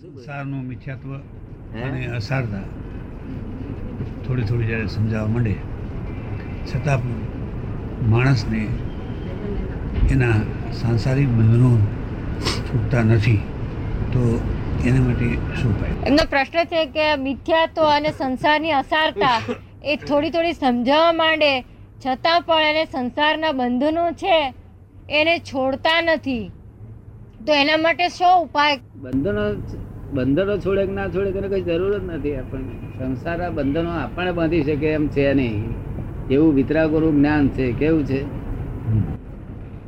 સંસારનું મિથ્યાત્વ અને અસારતા થોડી થોડી જ્યારે સમજાવવા માંડે છતાં પણ માણસને એના સાંસારિક બંધનો છૂટતા નથી તો એના માટે શું ઉપાય? એમનો પ્રશ્ન છે કે મિથ્યાત્વ અને સંસારની અસારતા એ થોડી થોડી સમજાવવા માંડે છતાં પણ એને સંસારના બંધનો છે એને છોડતા નથી. તો એના માટે શું ઉપાય? બંધનો બંધનો છોડે કે ના છોડે તેને કઈ જરૂર જ નથી આપણને સંસાર આ બંધનો આપણને બાંધી શકે એમ છે નહીં. એવું વિતરાગોનું જ્ઞાન છે કેવું છે.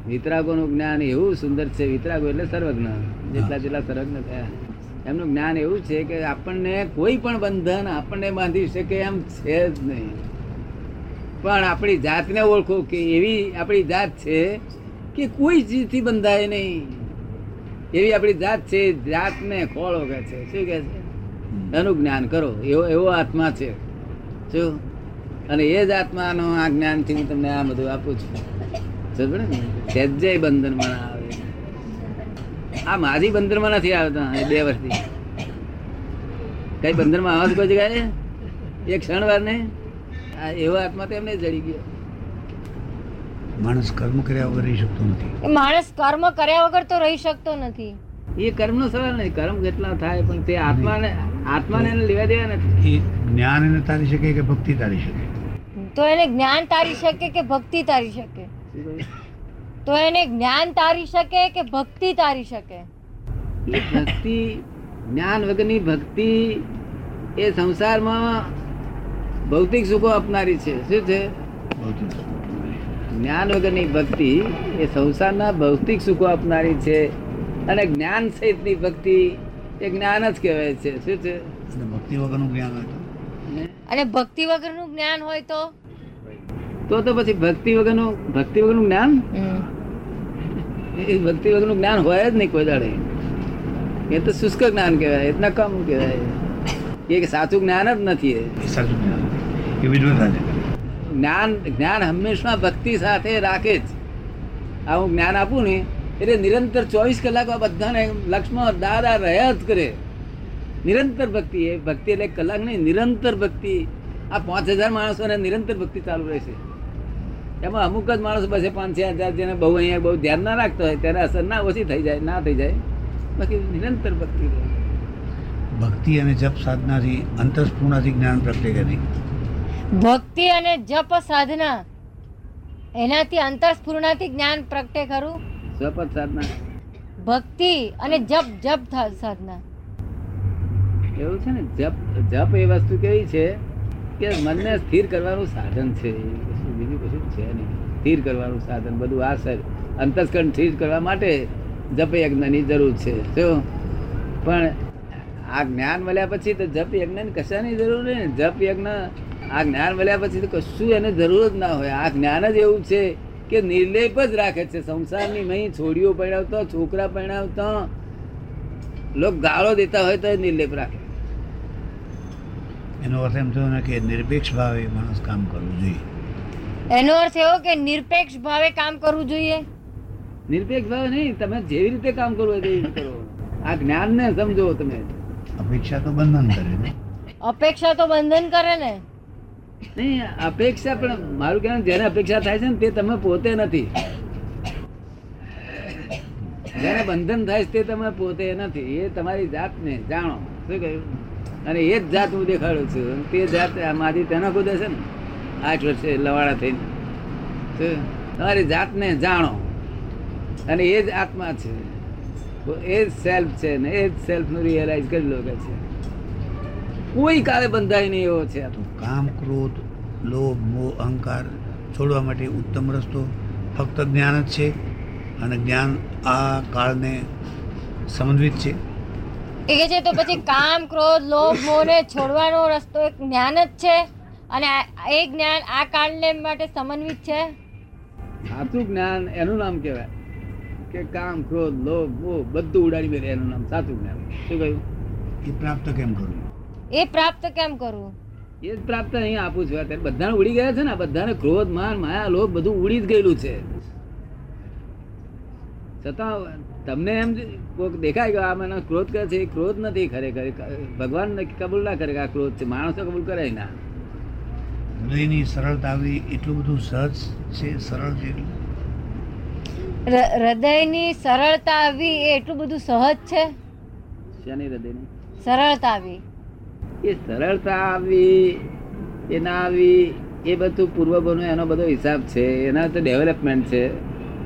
વિતરાગોનું જ્ઞાન એવું સુંદર છે વિતરાગો એટલે સર્વજ્ઞ. જેટલા જેટલા સર્વજ્ઞ થયા. એમનું જ્ઞાન એવું છે કે આપણને કોઈ પણ બંધન આપણને બાંધી શકે એમ છે જ નહીં. પણ આપણી જાતને ઓળખો કે એવી આપણી જાત છે કે કોઈ ચીજથી બંધાય નહીં. એવી આપણી જાત છે જાતને ખોળો કે છે. શું કે છે? એનું જ્ઞાન કરો. એવો એવો આત્મા છે. શું? અને એ જ આત્માનો આ જ્ઞાનથી હું તમને આ બધું આપું છું. સમજ ને? સહેજે બંધનમાં આવે. આ માજી બંધનમાં નથી આવતા બે વર્ષથી. કઈ બંધનમાં આવા કોઈ જગ્યાએ? એક ક્ષણ વાર ને આ એવો આત્મા તો એમને જડી ગયો. માણસ કર્મ કર્યા વગર રહી શકતો નથી. માણસ કર્મ કર્યા વગર તો રહી શકતો નથી. એ કર્મનો સવાલ નથી. કર્મ કેટલા થાય પણ તે આત્માને આત્માને એને લેવા દેવા નથી. એ જ્ઞાન એને તારી શકે કે ભક્તિ તારી શકે? તો એને જ્ઞાન તારી શકે કે ભક્તિ તારી શકે? તો એને જ્ઞાન તારી શકે કે ભક્તિ તારી શકે? એ ભક્તિ જ્ઞાન વગરની ભક્તિ એ સંસારમાં ભૌતિક સુખો આપનારી છે. શું છે? ભૌતિક. જ્ઞાન વગરની ભક્તિ એ સંસારના ભૌતિક સુખો આપનારી છે અને જ્ઞાન સહિતની ભક્તિ એ જ્ઞાન જ કહેવાય છે. શું છે? ભક્તિ વગરનું જ્ઞાન હોય તો? અને ભક્તિ વગરનું જ્ઞાન હોય તો? તો તો પછી ભક્તિ વગરનું ભક્તિ વગરનું જ્ઞાન? એ ભક્તિ વગરનું જ્ઞાન હોય જ નહીં કોઈ દાડે. એ તો શુષ્ક જ્ઞાન કહેવાય એટલા કમ કહેવાય. એ સાચું જ્ઞાન જ નથી એ. સાચું જ્ઞાન. એ વિદ્વતા છે જ્ઞાન જ્ઞાન હંમેશા ભક્તિ સાથે રાખે જ. આ હું જ્ઞાન આપું ને, એટલે નિરંતર ચોવીસ કલાક આ બધાને લક્ષ્મણ દાદા રહ્યા જ કરે. નિરંતર ભક્તિ, એ ભક્તિ એટલે કલાક નહીં, નિરંતર ભક્તિ. આ પાંચ હજાર માણસોને નિરંતર ભક્તિ ચાલુ રહેશે એમાં અમુક જ માણસ બસે પાંચ, છ હજાર જેને બહુ અહીંયા બહુ ધ્યાન ના રાખતો હોય, ત્યારે અસર ના ઓછી થઈ જાય, ના થઈ જાય. બાકી નિરંતર ભક્તિ ભક્તિ અને જપ સાધનાથી અંતસ્ફૂર્ણાથી જ્ઞાન પ્રગટે કે નહીં? ભક્તિ અને જપ સાધના. એનાથી અંતરસ્ફૂર્ણાથી જ્ઞાન પ્રગટે ખરું? જપ સાધના. ભક્તિ અને જપ જપ થા- સાધના. એવું છે ને જપ જપ એ વસ્તુ કેવી છે કે મનને સ્થિર કરવાનું સાધન છે. બીજું કશું છે નહીં. સ્થિર કરવાનું સાધન બધું આ સર અંતસ્કરણ સ્થિર કરવા માટે જપ યજ્ઞની જરૂર છે. શું પણ આ જ્ઞાન મળ્યા પછી તો જપ યજ્ઞ કશાની જરૂર નહીં. જપ યજ્ઞ આ જ્ઞાન મળ્યા પછી તો કશું એને જરૂર જ ના હોય. આ જ્ઞાન જ એવું છે કે નિર્લેપ જ રાખે છે. સંસારની મહી છોડીઓ પરણાવતો છોકરા પરણાવતો. લોક ગાળો દેતા હોય તો એ નિર્લેપ રાખે. એનો અર્થ એમ થયો ને કે નિરપેક્ષ ભાવે માણસ કામ કરવું જોઈએ. એનો અર્થ એવો કે નિરપેક્ષ ભાવે કામ કરવું જોઈએ? નિરપેક્ષ ભાવે નહીં. તમે જેવી રીતે કામ કરવું હોય તેવી રીતે કરો. આ જ્ઞાન ને સમજો તમે. અપેક્ષા તો બંધન કરે ને. અપેક્ષા તો બંધન કરે ને. નહીં, અપેક્ષા, પણ મારું કહેવાનું જેને અપેક્ષા થાય છે ને તે તમે પોતે નથી. જેને બંધન થાય છે તે તમે પોતે નથી. એ તમારી જાતને જાણો. શું કહ્યું? અને એ જ જાત હું દેખાડું છું. તે જાત મારી તેના કુદે છે ને. આઠ વર્ષે લવાડા થઈને. તમારી જાતને જાણો. અને એ જ આત્મા છે. એ જ સેલ્ફ છે ને એ જ સેલ્ફનું રિયલાઇઝ કરી લો કે છે. કોઈ કાળે બંધાય નહીં એવો છે આ તો કામ ક્રોધ લોભ મોહ અહંકાર છોડવા માટે ઉત્તમ રસ્તો ફક્ત જ્ઞાન જ છે અને જ્ઞાન આ કાળને સમન્વિત છે. એ કે છે તો પછી કામ ક્રોધ લોભ મોહને છોડવાનો રસ્તો એક જ્ઞાન જ છે અને એ જ્ઞાન આ કાળને માટે સમન્વિત છે? સાચું જ્ઞાન એનું નામ કહેવાય કે કામ ક્રોધ લોભ મોહ બધું ઉડાડી મેળે એનું નામ સાચું જ્ઞાન. શું કહ્યું? એ પ્રાપ્ત કેમ કરવું એ પ્રાપ્ત કેમ કરવું એ જ પ્રાપ્ત અહીંયા આપું છું. અત્યારે બધાને ઉડી ગયા છે ને બધાને ક્રોધ માન માયા લોભ બધું ઉડી જ ગયેલું છે. છતાં તમને એમ કોઈક દેખાય કે આ મને ક્રોધ કરે છે એ ક્રોધ નથી ખરેખર. ભગવાન કબૂલ ના કરે આ ક્રોધ છે. માણસો કબૂલ કરે ના હૃદયની સરળતા આવી એટલું બધું સહજ છે સરળ છે એટલું? હૃદયની સરળતા આવી એ એટલું બધું સહજ છે? શેની હૃદયની? સરળતા આવી એ સરળતા આવી એ ના આવી, એ બધું પૂર્વભોનો એનો બધો હિસાબ છે, એના તો ડેવલપમેન્ટ છે.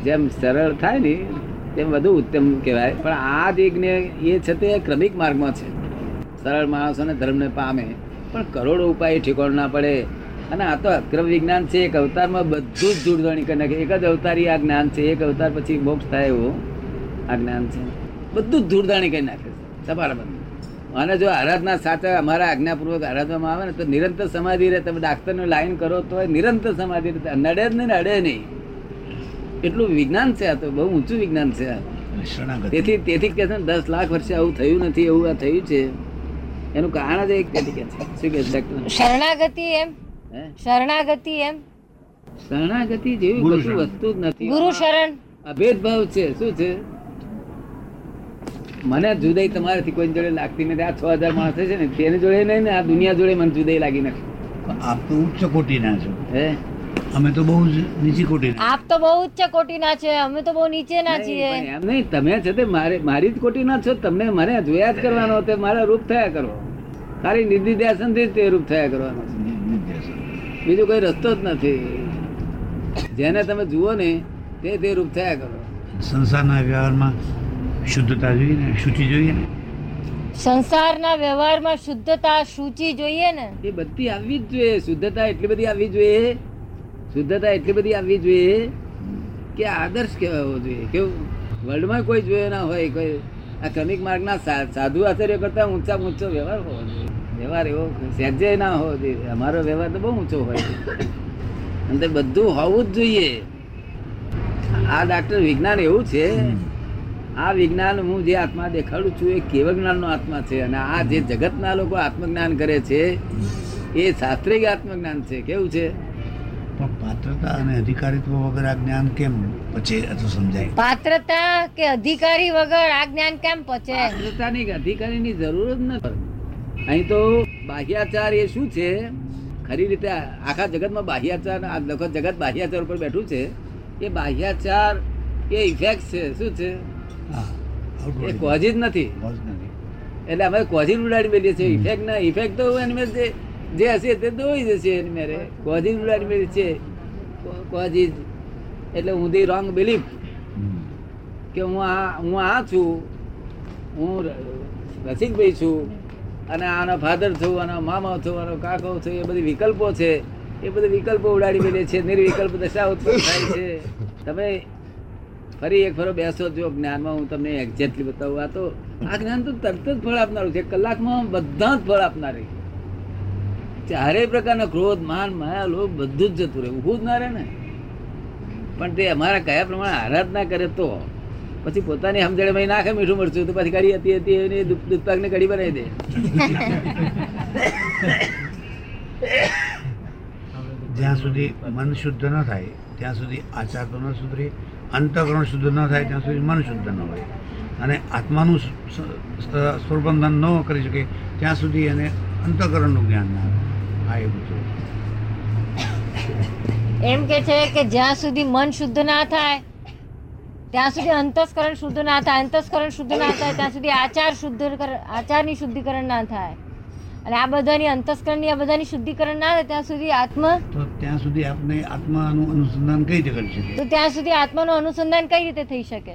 જેમ સરળ થાય ને, તેમ વધુ ઉત્તમ કહેવાય. પણ આ દિગ્ને એ છે તે ક્રમિક માર્ગમાં છે. સરળ માણસોને ધર્મને પામે. પણ કરોડો ઉપાય ઠેકોણ ના પડે. અને આ તો અક્રમ વિજ્ઞાન છે, એક અવતારમાં બધું જ જોડવાની કરી નાખે. એક જ અવતારી આ જ્ઞાન છે, એક અવતાર પછી મોક્ષ થાય એવું આ જ્ઞાન છે. બધું જ ધૂળદાણી કરી નાખે છે. સપારા બધું અને જો આરાધના સાચા અમારા આજ્ઞાપૂર્વક આરાધવામાં આવે ને તો નિરંતર સમાધિ રહે. તમે ડાક્ટરનું લાઈન કરો તો નિરંતર સમાધિ રહે. નડે જ નહીં અડે નહીં. એટલું વિજ્ઞાન છે આ તો બહુ ઊંચું વિજ્ઞાન છે આ. તેથી તેથી કે છે દસ લાખ વર્ષે આવું થયું નથી એવું આ થયું છે. એનું કારણ જ એક તેથી કે છે. શું કે છે શરણાગતિ એમ? શરણાગતિ એમ? શરણાગતિ જેવી કશું વસ્તુ જ નથી. ગુરુ શરણ. અભેદભાવ છે. શું છે? મને જુદાઈ તમારાથી કોઈ જોડે લાગતી નથી. આ છ હજાર માણસ છે ને તેને જોડે નહીં ને આ દુનિયા જોડે મને જુદાઈ લાગી નથી. આપ તો ઉચ્ચ કોટીના છો. હે? અમે તો બહુ નીચી કોટી આપ તો બહુ ઉચ્ચ કોટીના છે અમે તો બહુ નીચેના ના છીએ. એમ નહીં તમે છે તે મારે મારી જ કોટી ના છો તમને મને જોયા જ કરવાનો તે મારા રૂપ થયા કરો. તારી નિધિધ્યાસનથી તે રૂપ થયા કરવાનો બીજો કોઈ રસ્તો જ નથી. જેને તમે જુઓ ને તે તે રૂપ થયા કરો. સંસારના વ્યવહારમાં શુદ્ધતા જોઈએ ને? શુચિ જોઈએ ને? સંસારના વ્યવહારમાં શુદ્ધતા શુચિ જોઈએ ને? એ બધી આવવી જ જોઈએ. શુદ્ધતા એટલી બધી આવવી જોઈએ. શુદ્ધતા એટલી બધી આવવી જોઈએ કે આદર્શ કહેવાવો જોઈએ. કેવું વર્લ્ડમાં કોઈ જોયો ના હોય કોઈ આ ક્રમિક માર્ગના સા- સાધુ આચાર્ય કરતા ઊંચા ઊંચો વ્યવહાર હોવો જોઈએ. વ્યવહાર એવો સહેજે ના હોવો જોઈએ. અમારો વ્યવહાર તો બહુ ઊંચો હોય છે. અને તે બધું હોવું જ જોઈએ. આ ડાક્ટર વિજ્ઞાન એવું છે આ વિજ્ઞાન હું જે આત્મા દેખાડું છું એ કેવ જ્ઞાનનો આત્મા છે અને આ જે જગતના લોકો આત્મજ્ઞાન કરે છે એ શાસ્ત્રીય આત્મજ્ઞાન છે. કેવું છે? પણ પાત્રતા અને અધિકારીત્વ વગર આ જ્ઞાન કેમ પછી તો સમજાય. પાત્રતા કે અધિકારી વગર આ જ્ઞાન કેમ પચે? પાત્રતાની અધિકારીની જરૂર જ નથી. અહીં તો બાહ્યાચાર એ શું છે? ખરી રીતે આખા જગતમાં બાહ્યાચાર આ લખો જગત બાહ્યાચાર ઉપર બેઠું છે. એ બાહ્યાચાર એ ઇફેક્ટ છે. શું છે? એ કોઝ જ નથી. એટલે અમે કોઝિન ઉડાડી મેલીએ છીએ. ઇફેક્ટ ના ઇફેક્ટ તો એની જે જે હશે તે દોઈ જશે એની મેરે કોઝિન ઉડાડી મેલી છે કોઝિન એટલે ઊંધી રોંગ બિલીફ કે હું આ હું આ છું. હું રસિકભાઈ છું. અને આનો ફાધર છું આનો મામા છું આનો કાકો છું. એ બધી વિકલ્પો છે. એ બધી વિકલ્પો ઉડાડી મેલે છે નિર્વિકલ્પ દશા ઉત્પન્ન થાય છે. તમે ફરી એક ફરો બેસો જો જ્ઞાનમાં હું તમને એક્ઝેક્ટલી બતાવું. આ તો આ જ્ઞાન તો તરત જ ફળ આપનારું છે. કલાકમાં બધા જ ફળ આપનારી. ચારેય પ્રકારના ક્રોધ, માન, માયા, લોભ બધું જ જતું રહે ઊભું જ ના રહે ને પણ તે અમારા કયા પ્રમાણે આરાધના કરે તો? પછી પોતાની સમજણમાં નાખે મીઠું મરચું, તો પછી કઢી હતી હતી, એની દૂધ દૂધ પાકની કઢી બનાવી દે. જ્યાં સુધી મન શુદ્ધ ન થાય, ત્યાં સુધી આચાર તો ન સુધરે. અંતઃકરણ શુદ્ધ ન થાય ત્યાં સુધી મન શુદ્ધ ન હોય. અને આત્માનું સ્વરબંધન ન કરી શકે ત્યાં સુધી એને અંતઃકરણનું જ્ઞાન ના આવે. આ એવું છે. એમ કે છે કે જ્યાં સુધી મન શુદ્ધ ના થાય, ત્યાં સુધી અંતસ્કરણ શુદ્ધ ના થાય અંતસ્કરણ શુદ્ધ ના થાય, ત્યાં સુધી આચાર શુદ્ધ આચારની શુદ્ધિકરણ ના થાય. અને આ બધાની અંતસ્કરણની આ બધાની શુદ્ધિકરણ ના થાય ત્યાં સુધી આત્મા તો ત્યાં સુધી આપણે આત્માનું અનુસંધાન કઈ રીતે કરી શકીએ? તો ત્યાં સુધી આત્માનું અનુસંધાન કઈ રીતે થઈ શકે?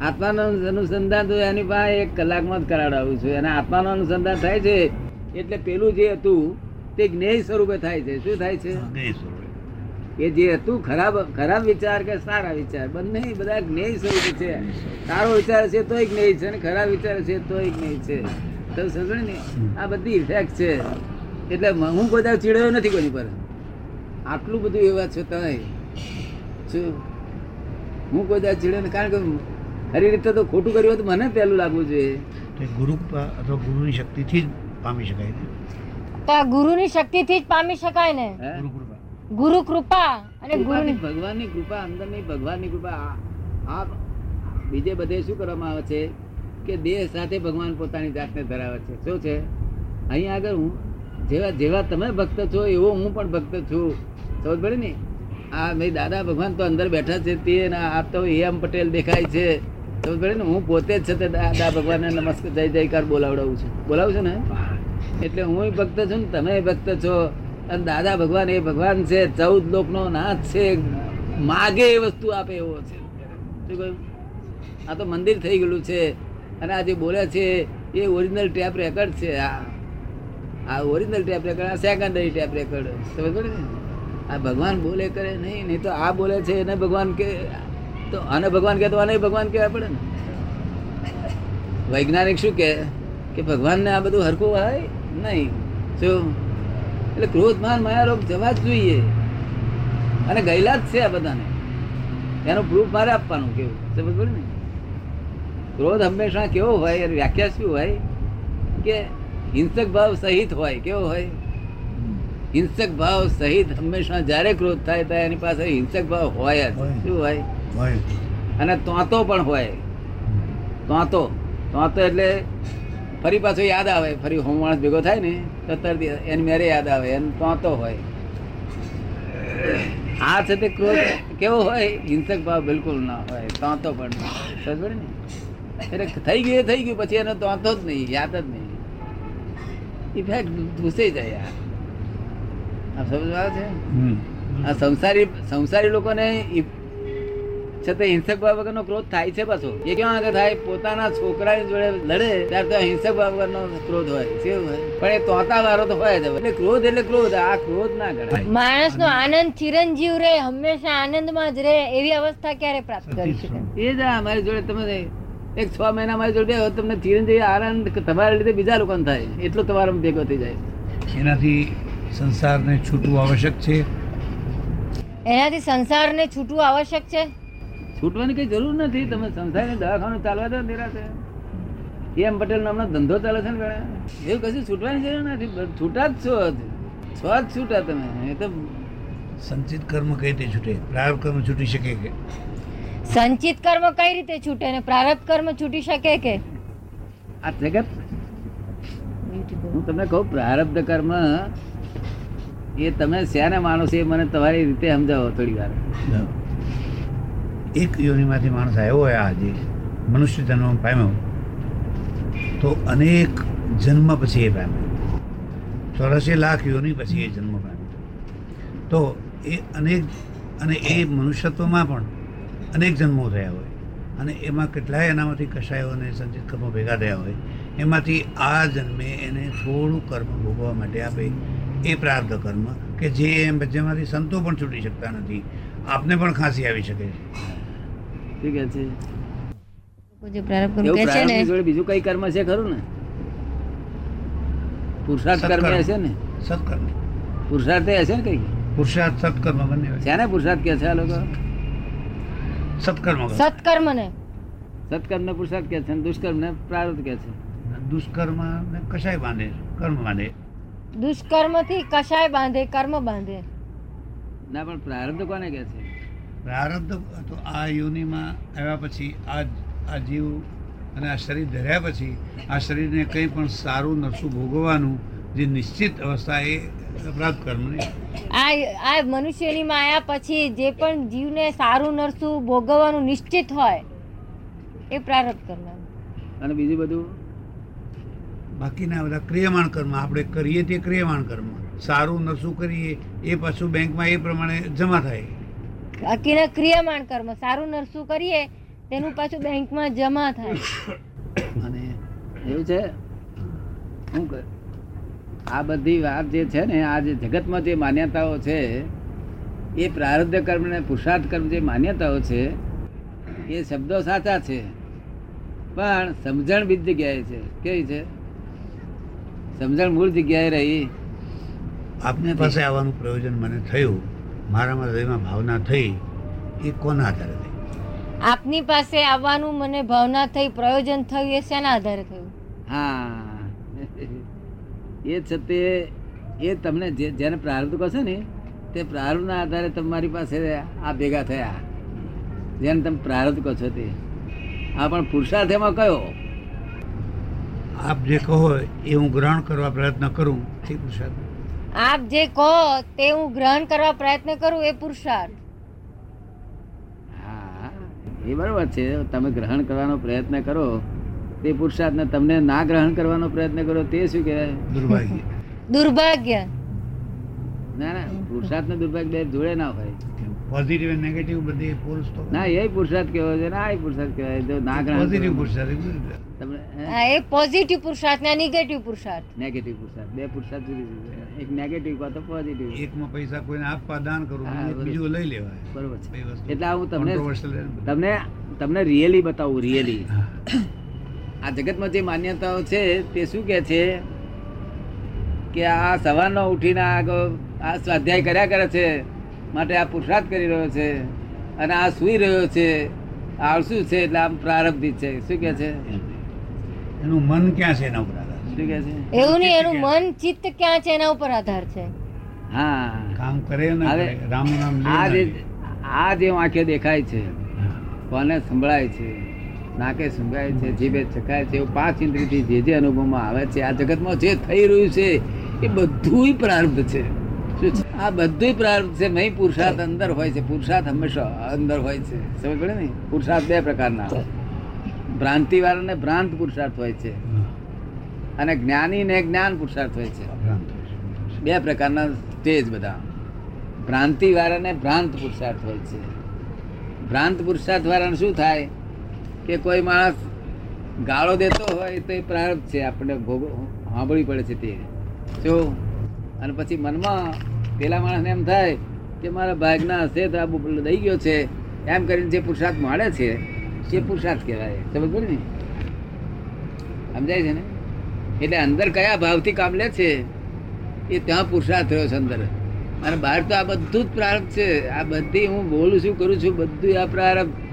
આત્માનું અનુસંધાન તો એની પાસે એક કલાકમાં જ કરાવડાવું છું. અને આત્માનું અનુસંધાન થાય છે એટલે પેલું જે હતું તે જ્ઞેય સ્વરૂપે થાય છે. શું થાય છે? એ જે હતું ખરાબ ખરાબ વિચાર કે સારા વિચાર બંને બધા જ્ઞેય સ્વરૂપે છે. સારો વિચાર છે તોય જ્ઞેય છે અને ખરાબ વિચાર છે તોય જ્ઞેય છે. તો સમજો ને આ બધી ઇફેક્ટ છે. એટલે હું બધા ચીડ્યો નથી કોઈ પર. આટલું બધું એવા છો તમે. શું હું કોઈ દાદા ચીડ્યો કારણ કે ખરી રીતે તો ખોટું કર્યું હોય તો મને પહેલું લાગવું જોઈએ. ગુરુ કૃપા અથવા ગુરુની શક્તિથી જ પામી શકાય ને? તો આ ગુરુની શક્તિથી જ પામી શકાય ને? ગુરુ કૃપા. અને ગુરુની ભગવાનની કૃપા અંદરની ભગવાનની કૃપા આ બીજે બધે શું કરવામાં આવે છે? કે દેહ સાથે ભગવાન પોતાની જાતને ધરાવે છે. શું છે? અહીંયા આગળ હું, જેવા જેવા તમે ભક્ત છો, એવો હું પણ ભક્ત છું. સમજ પડે ને? આ મેં દાદા ભગવાન તો અંદર બેઠા છે તે આ તો એમ પટેલ દેખાય છે. સમજ પડે ને? હું પોતે જ છે તે દાદા ભગવાનને નમસ્કાર, જય જયકાર બોલાવડાવું છું. બોલાવું છું ને? એટલે હું ભક્ત છું ને તમે ભક્ત છો. અને દાદા ભગવાન એ ભગવાન છે, ચૌદ લોકનો નાથ છે, માગે એ વસ્તુ આપે એવો છે. શું કહ્યું? આ તો મંદિર થઈ ગયેલું છે. અને આ જે બોલે છે, એ ઓરિજિનલ ટેપ રેકર્ડ છે. આ આ ઓરિજિનલ ટેપ રેકર્ડ આ સેકન્ડરી ટેપ રેકર્ડ સમજ પડે ને? આ ભગવાન બોલે કરે નહીં નહીં તો આ બોલે છે, એને ભગવાન કે તો આને ભગવાન કહે તો આને ભગવાન કહેવા પડે ને? વૈજ્ઞાનિક શું કહે? કે ભગવાનને આ બધું હરખું હોય? નહીં. શું એટલે ક્રોધમાન માયારોગ માયા, રોગ જવા જ જોઈએ. અને ગયેલા જ છે આ બધાને. એનું પ્રૂફ મારે આપવાનું કેવું? સમજ પડે ને? ક્રોધ હંમેશા કેવો હોય એની વ્યાખ્યા શું હોય? કે હિંસક ભાવ સહિત હોય કેવો હોય? હિંસક ભાવ સહિત હંમેશા જ્યારે ક્રોધ થાય ત્યારે એની પાસે હિંસક ભાવ હોય જ. શું હોય? અને તોતો પણ હોય. તોતો તોતો એટલે ફરી પાછો યાદ આવે. ફરી હોમ માણસ ભેગો થાય ને તો તરત એની મેરે યાદ આવે એને તોતો હોય. આ છે તે ક્રોધ. કેવો હોય? હિંસક ભાવ બિલકુલ ના હોય. તોતો પણ. સમજ ને? એટલે થઈ ગયું થઈ ગયું. પછી એનો તોતો જ નહીં યાદ જ નહીં. ઇફેક્ટ ઘૂસી જાય આ સમજ આવે છે? આ સંસારી સંસારી લોકોને છતાં હિંસક ભાવ વગરનો ક્રોધ થાય છે પાછો. એ ક્યાં આગળ થાય? પોતાના છોકરાની જોડે લડે ત્યારે તો હિંસક ભાવ વગરનો ક્રોધ હોય. કેવું હોય? પણ એ તોતા વાળો તો હોય જ એટલે ક્રોધ એટલે ક્રોધ. આ ક્રોધ ના ગણાય. માણસનો આનંદ ચિરંજીવ રહે હંમેશા આનંદમાં જ રહે એવી અવસ્થા ક્યારે પ્રાપ્ત કરી શકે? એ જ અમારી જોડે તમે એક છ મહિના મારી જોડે તમને ધીરે આનંદ તમારા લીધે બીજા લોકોને થાય. એટલો તમારો ભેગો થઈ જાય. એનાથી સંસારને છૂટવું આવશ્યક છે? એનાથી સંસારને છૂટવું આવશ્યક છે? છૂટવાની કઈ જરૂર નથી. તમે સંસારને દવાખાનું ચાલવા દો નિરાશે એમ પટેલ નામનો ધંધો ચાલે છે ને ગણે એવું કશું છૂટવાની જરૂર નથી. છૂટા જ છો છો જ છૂટા તમે. એ તો સંચિત કર્મ કઈ રીતે છૂટે? પ્રાર કર્મ છૂટી શકે કે? સંચિત કર્મ કઈ રીતે છૂટે ને પ્રારબ્ધ કર્મ છૂટી શકે કે? આ જગત? હું તમને કહું પ્રારબ્ધ કર્મ એ તમે શેને માનો છો એ મને તમારી રીતે સમજાવો થોડી વાર. એક યોનિમાંથી માણસ આવ્યો હોય આજે મનુષ્ય જન્મ પામ્યો તો અનેક જન્મ પછી એ પામ્યો. ચોરાસી લાખ યોની પછી એ જન્મ પામ્યો. તો એ અનેક અને એ મનુષ્યત્વમાં પણ અનેક જન્મો થયા હોય. અને એમાં કેટલાય એનામાંથી કશાયો અને સંચિત કર્મો ભેગા થયા હોય. એમાંથી આ જન્મે એને થોડું કર્મ ભોગવવા માટે આપે એ પ્રાર્થ કર્મ કે જે એમ જેમાંથી સંતો પણ છૂટી શકતા નથી. આપને પણ ખાંસી આવી શકે છે. ઠીક છે? લોકો જે પ્રારબ્ધ કર્મ એવું કહે છે ને પ્રારબ્ધની જોડે બીજું કઈ કર્મ છે ખરું ને? પુરુષાર્થ કર્મ હશે ને? સત્કર્મ. પુરુષાર્થ એ હશે ને કઈ પુરુષાર્થ સત્કર્મ બંને છે ને પુરુષાર્થ કે છે આ લોકો? સત્કર્મ કરે. સત્કર્મ ને સત્કર્મ ને પુરુષાર્થ કે છે અને દુષ્કર્મ ને પ્રારબ્ધ કે છે. દુષ્કર્મ ને કશાય બાંધે કર્મ બાંધે. દુષ્કર્મથી કશાય બાંધે કર્મ બાંધે. ના પણ પ્રારબ્ધ કોને કે છે? પ્રારબ્ધ તો આ યોનિમાં આવ્યા પછી આ આ જીવ અને આ શરીર ધર્યા પછી આ શરીરને કંઈ પણ સારું નરસું ભોગવવાનું જે નિશ્ચિત અવસ્થા એ આ આ મનુષ્યની માયા પછી જે પણ જીવને સારું નરસું ભોગવવાનું નિશ્ચિત હોય એ પ્રારબ્ધ કર્મ અને બીજું બધું? બાકીના બધા ક્રિયમાણ કર્મ આપણે કરીએ તે ક્રિયમાણ કર્મ. સારું નરસું કરીએ એ પાછું બેંકમાં એ પ્રમાણે જમા થાય. બાકીના ક્રિયામાણ કર્મ સારું નરસું કરીએ તેનું પાછું બેંકમાં જમા થાય. અને એવું છે? શું કર આ બધી વાત જે છે ને આ જે જગતમાં જે માન્યતાઓ છે એ પ્રારબ્ધ કર્મ ને પુરુષાર્થ કર્મ જે માન્યતાઓ છે એ શબ્દો સાચા છે. પણ સમજણ બીજ જગ્યાએ છે. કેવી છે? સમજણ મૂળ જગ્યાએ રહી. આપની પાસે આવવાનું પ્રયોજન મને થયું. મારામાં હૃદયમાં ભાવના થઈ. એ કોના આધારે થઈ? આપની પાસે આવવાનું મને ભાવના થઈ પ્રયોજન થયું એ શેના આધારે થયું? હા. એ છે તે એ તમને જે જેને પ્રારબ્ધ કહો છો ને તે પ્રારબ્ધના આધારે તમારી પાસે આ ભેગા થયા. જેને તમે પ્રારબ્ધ કહો છો તે. આ પણ પુરુષાર્થ એમાં કયો? આપ જે કહો એ હું ગ્રહણ કરવા પ્રયત્ન કરું તે પુરુષાર્થ. આપ જે કહો તે હું ગ્રહણ કરવા પ્રયત્ન કરું એ પુરુષાર્થ. હા એ બરોબર છે. તમે ગ્રહણ કરવાનો પ્રયત્ન કરો. તે પુરુષાર્થ ને તમને ના ગ્રહણ કરવાનો પ્રયત્ન કરો તે શું કહેવાય? દુર્ભાગ્ય. દુર્ભાગ્ય. ના ના પુરુષાર્થ ને દુર્ભાગ્ય બે જોડે ના હોય. પોઝિટિવ અને નેગેટિવ બધી પોલ્સ તો ના એ પુરુષાર્થ કહેવાય છે ના એ પુરુષાર્થ કહેવાય જો ના ગ્રહણ પોઝિટિવ પુરુષાર્થ તમને હા, એ પોઝિટિવ પુરુષાર્થ ને નેગેટિવ પુરુષાર્થ. નેગેટિવ પુરુષાર્થ બે પુરુષાર્થ જુદી જુદી એક નેગેટિવ કાં તો પોઝિટિવ એકમાં પૈસા કોઈને આપવા દાન કરવું. બીજું લઈ લેવાય. બરોબર છે. એટલે આ હું તમને. તમને તમને રિયલી બતાવું રિયલી હા. આ જગતમાં જે માન્યતાઓ છે તે શું કે છે? કે આ સવારનો ઉઠીને આ સ્વાધ્યાય કર્યા કરે છે માટે આ પુરુષાર્થ કરી રહ્યો છે અને આ સૂઈ રહ્યો છે આળસુ છે એટલે આમ પ્રારબ્ધિત છે. શું કે છે? એનું મન ક્યાં છે એના ઉપર આધાર શું કે છે? એવું નહીં એનું મન ચિત્ત ક્યાં છે એના ઉપર આધાર છે? હા. કામ કરે ને રામ નામ આ જે આ જે આંખે દેખાય છે કોને સંભળાય છે? નાકે સંભળાય છે જીભે ચખાય છે એવું પાંચ ઇન્દ્રિયથી જે જે અનુભવમાં આવે છે આ જગતમાં જે થઈ રહ્યું છે એ બધુંય પ્રારબ્ધ છે. આ બધુંય પ્રારબ્ધ છે નહીં પુરુષાર્થ અંદર હોય છે પુરુષાર્થ હંમેશા અંદર હોય છે. સમજ પડે ને? પુરુષાર્થ બે પ્રકારના. ભ્રાંતિ વાળાને ભ્રાંત પુરુષાર્થ હોય છે. અને જ્ઞાની ને જ્ઞાન પુરુષાર્થ હોય છે. બે પ્રકારના સ્ટેજ બધા. ભ્રાંતિ વાળાને ભ્રાંત પુરુષાર્થ હોય છે. ભ્રાંત પુરુષાર્થ વાળાને શું થાય? કે કોઈ માણસ ગાળો દેતો હોય તો એ પ્રારબ્ધ છે આપણે ભોગ સાંભળવી પડે છે તે. જો, અને પછી મનમાં પેલા માણસને એમ થાય કે મારા ભાગના હશે તો આ બુપલો દઈ ગયો છે, એમ કરીને જે પુરુષાર્થ મળે છે, તે પુરુષાર્થ કહેવાય. સમજ પડે ને? સમજાય છે ને? એટલે અંદર કયા ભાવથી કામ લે છે, એ ત્યાં પુરુષાર્થ થયો છે અંદર. અને બહાર તો આ બધું જ પ્રારંભ છે. આ બધી હું બોલું છું, કરું છું, બધું આ પ્રારબ્ધ.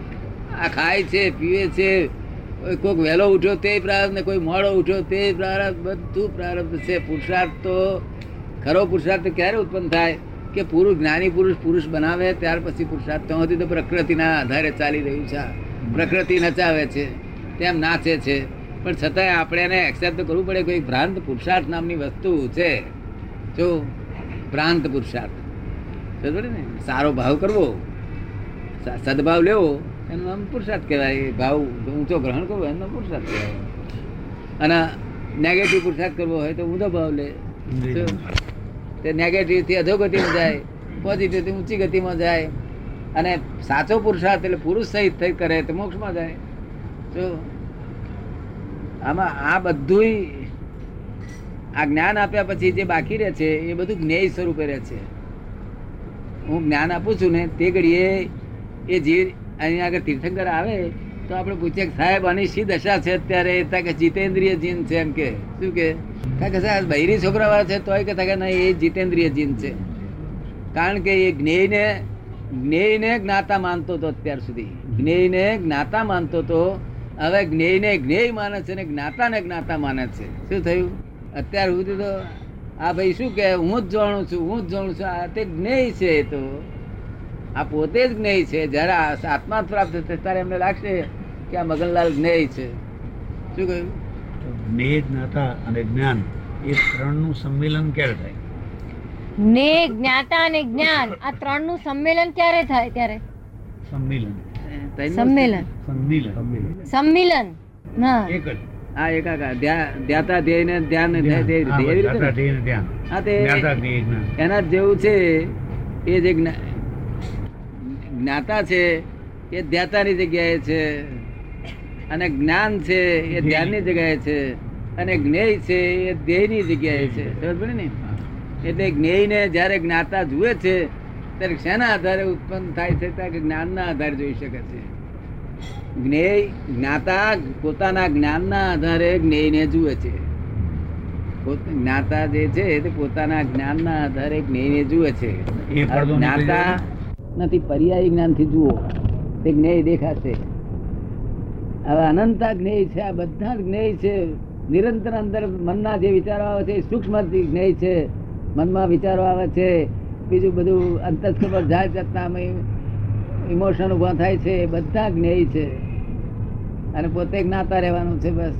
આ ખાય છે, પીવે છે, કોઈ કોઈક વહેલો ઉઠ્યો તે પ્રારબ્ધ ને કોઈ મોડો ઉઠ્યો તે પ્રારબ્ધ બધું પ્રારબ્ધ છે. પુરુષાર્થ તો, ખરો પુરુષાર્થ ક્યારે ઉત્પન્ન થાય? કે પુરુષ, જ્ઞાની પુરુષ પુરુષ બનાવે, ત્યાર પછી પુરુષાર્થ હતી તો પ્રકૃતિના આધારે ચાલી રહ્યું છે. પ્રકૃતિ નચાવે છે, તેમ નાચે છે. પણ છતાંય આપણે એને એક્સેપ્ટ કરવું પડે, કોઈ ભ્રાંત પુરુષાર્થ નામની વસ્તુ છે. જો, ભ્રાંત પુરુષાર્થ. ને? સારો ભાવ કરવો સદભાવ લેવો એનું નામ પુરુષાર્થ કહેવાય ભાવ ઊંચો ગ્રહણ કરવો એનો નામ પુરુષાર્થ કહેવાય. અને નેગેટિવ પુરુષાર્થ કરવો હોય તો ઊંધો ભાવ લે. તે નેગેટિવથી અધોગતિમાં જાય પોઝિટિવથી ઊંચી ગતિમાં જાય. અને સાચો પુરુષાર્થ એટલે પુરુષ સહિત થઈ કરે તો મોક્ષમાં જાય. જો આમાં આ બધુંય આ જ્ઞાન આપ્યા પછી જે બાકી રહે છે એ બધું જ્ઞેય સ્વરૂપે રહે છે. હું જ્ઞાન આપું છું ને તે ઘડીએ એ જે અહીંયા આગળ તીર્થંકર આવે, તો આપણે પૂછીએ કે સાહેબ, આની શી દશા છે અત્યારે? એ કે જીતેન્દ્રિય જીન છે એમ કે. શું કે? કારણ કે સાહેબ બૈરી છોકરાવાળા છે, તોય કે કે નહીં, એ જીતેન્દ્રિય જીન છે. કારણ કે એ જ્ઞેયને જ્ઞેયને જ્ઞાતા માનતો હતો અત્યાર સુધી. જ્ઞેયને જ્ઞાતા માનતો હતો. હવે જ્ઞેયને જ્ઞેય માને છે ને જ્ઞાતાને જ્ઞાતા માને છે. શું થયું? અત્યાર સુધી તો આ ભાઈ શું કે, હું જ જાણું છું, હું જ જાણું છું. આ તે જ્ઞેય છે તો. આ પોતે જ જ્ઞેય છે. જ્યારે આત્મા પ્રાપ્ત થશે ત્યારે એમને લાગશે કે આ મગનલાલ જ્ઞેય છે. શું કહ્યું? જ્ઞેય જ્ઞાતા અને જ્ઞાન એ ત્રણનું સંમેલન ક્યારે થાય? ને જ્ઞાતા અને જ્ઞાન આ ત્રણનું સંમેલન ક્યારે થાય ત્યારે? સંમેલન. સંમેલન. સંમેલન. સંમેલન. એક જ. હા એકાકાર. ધ્યાતા ને ધ્યેય. એવી રીતે ને? ધ્યાન. હા તે જ્ઞાતા જ્ઞેય જ્ઞાન. એના જેવું છે એ જે જ્ઞાતા છે એ ધ્યાતાની જગ્યાએ છે. અને જ્ઞાન છે એ ધ્યાનની જગ્યાએ છે. અને જ્ઞેય છે એ ધ્યેયની જગ્યાએ છે. સમજ ને? એટલે જ્ઞેયને જ્યારે જ્ઞાતા જુએ છે ત્યારે શેના આધારે ઉત્પન્ન થાય છે? ત્યારે જ્ઞાનના આધારે જોઈ શકે છે? જ્ઞેય જ્ઞાતા પોતાના જ્ઞાનના આધારે જ્ઞેયને જુએ છે. જ્ઞાતા જે છે તે પોતાના જ્ઞાનના આધારે જ્ઞેયને જુએ છે. જ્ઞાતા નથી, પર્યાયી જ્ઞાનથી જુઓ. તે જ્ઞેય દેખાશે. હવે અનંતા જ્ઞેય છે, આ બધા જ્ઞેય છે. નિરંતર અંદર મનના જે વિચારો આવે છે સૂક્ષ્મ જ્ઞેય છે. મનમાં વિચારો આવે છે. બીજું બધું અંતસ્થ પર જાય જતા ઇમોશન ઊભા થાય છે બધા જ્ઞેય છે. અને પોતે જ્ઞાતા રહેવાનું છે બસ.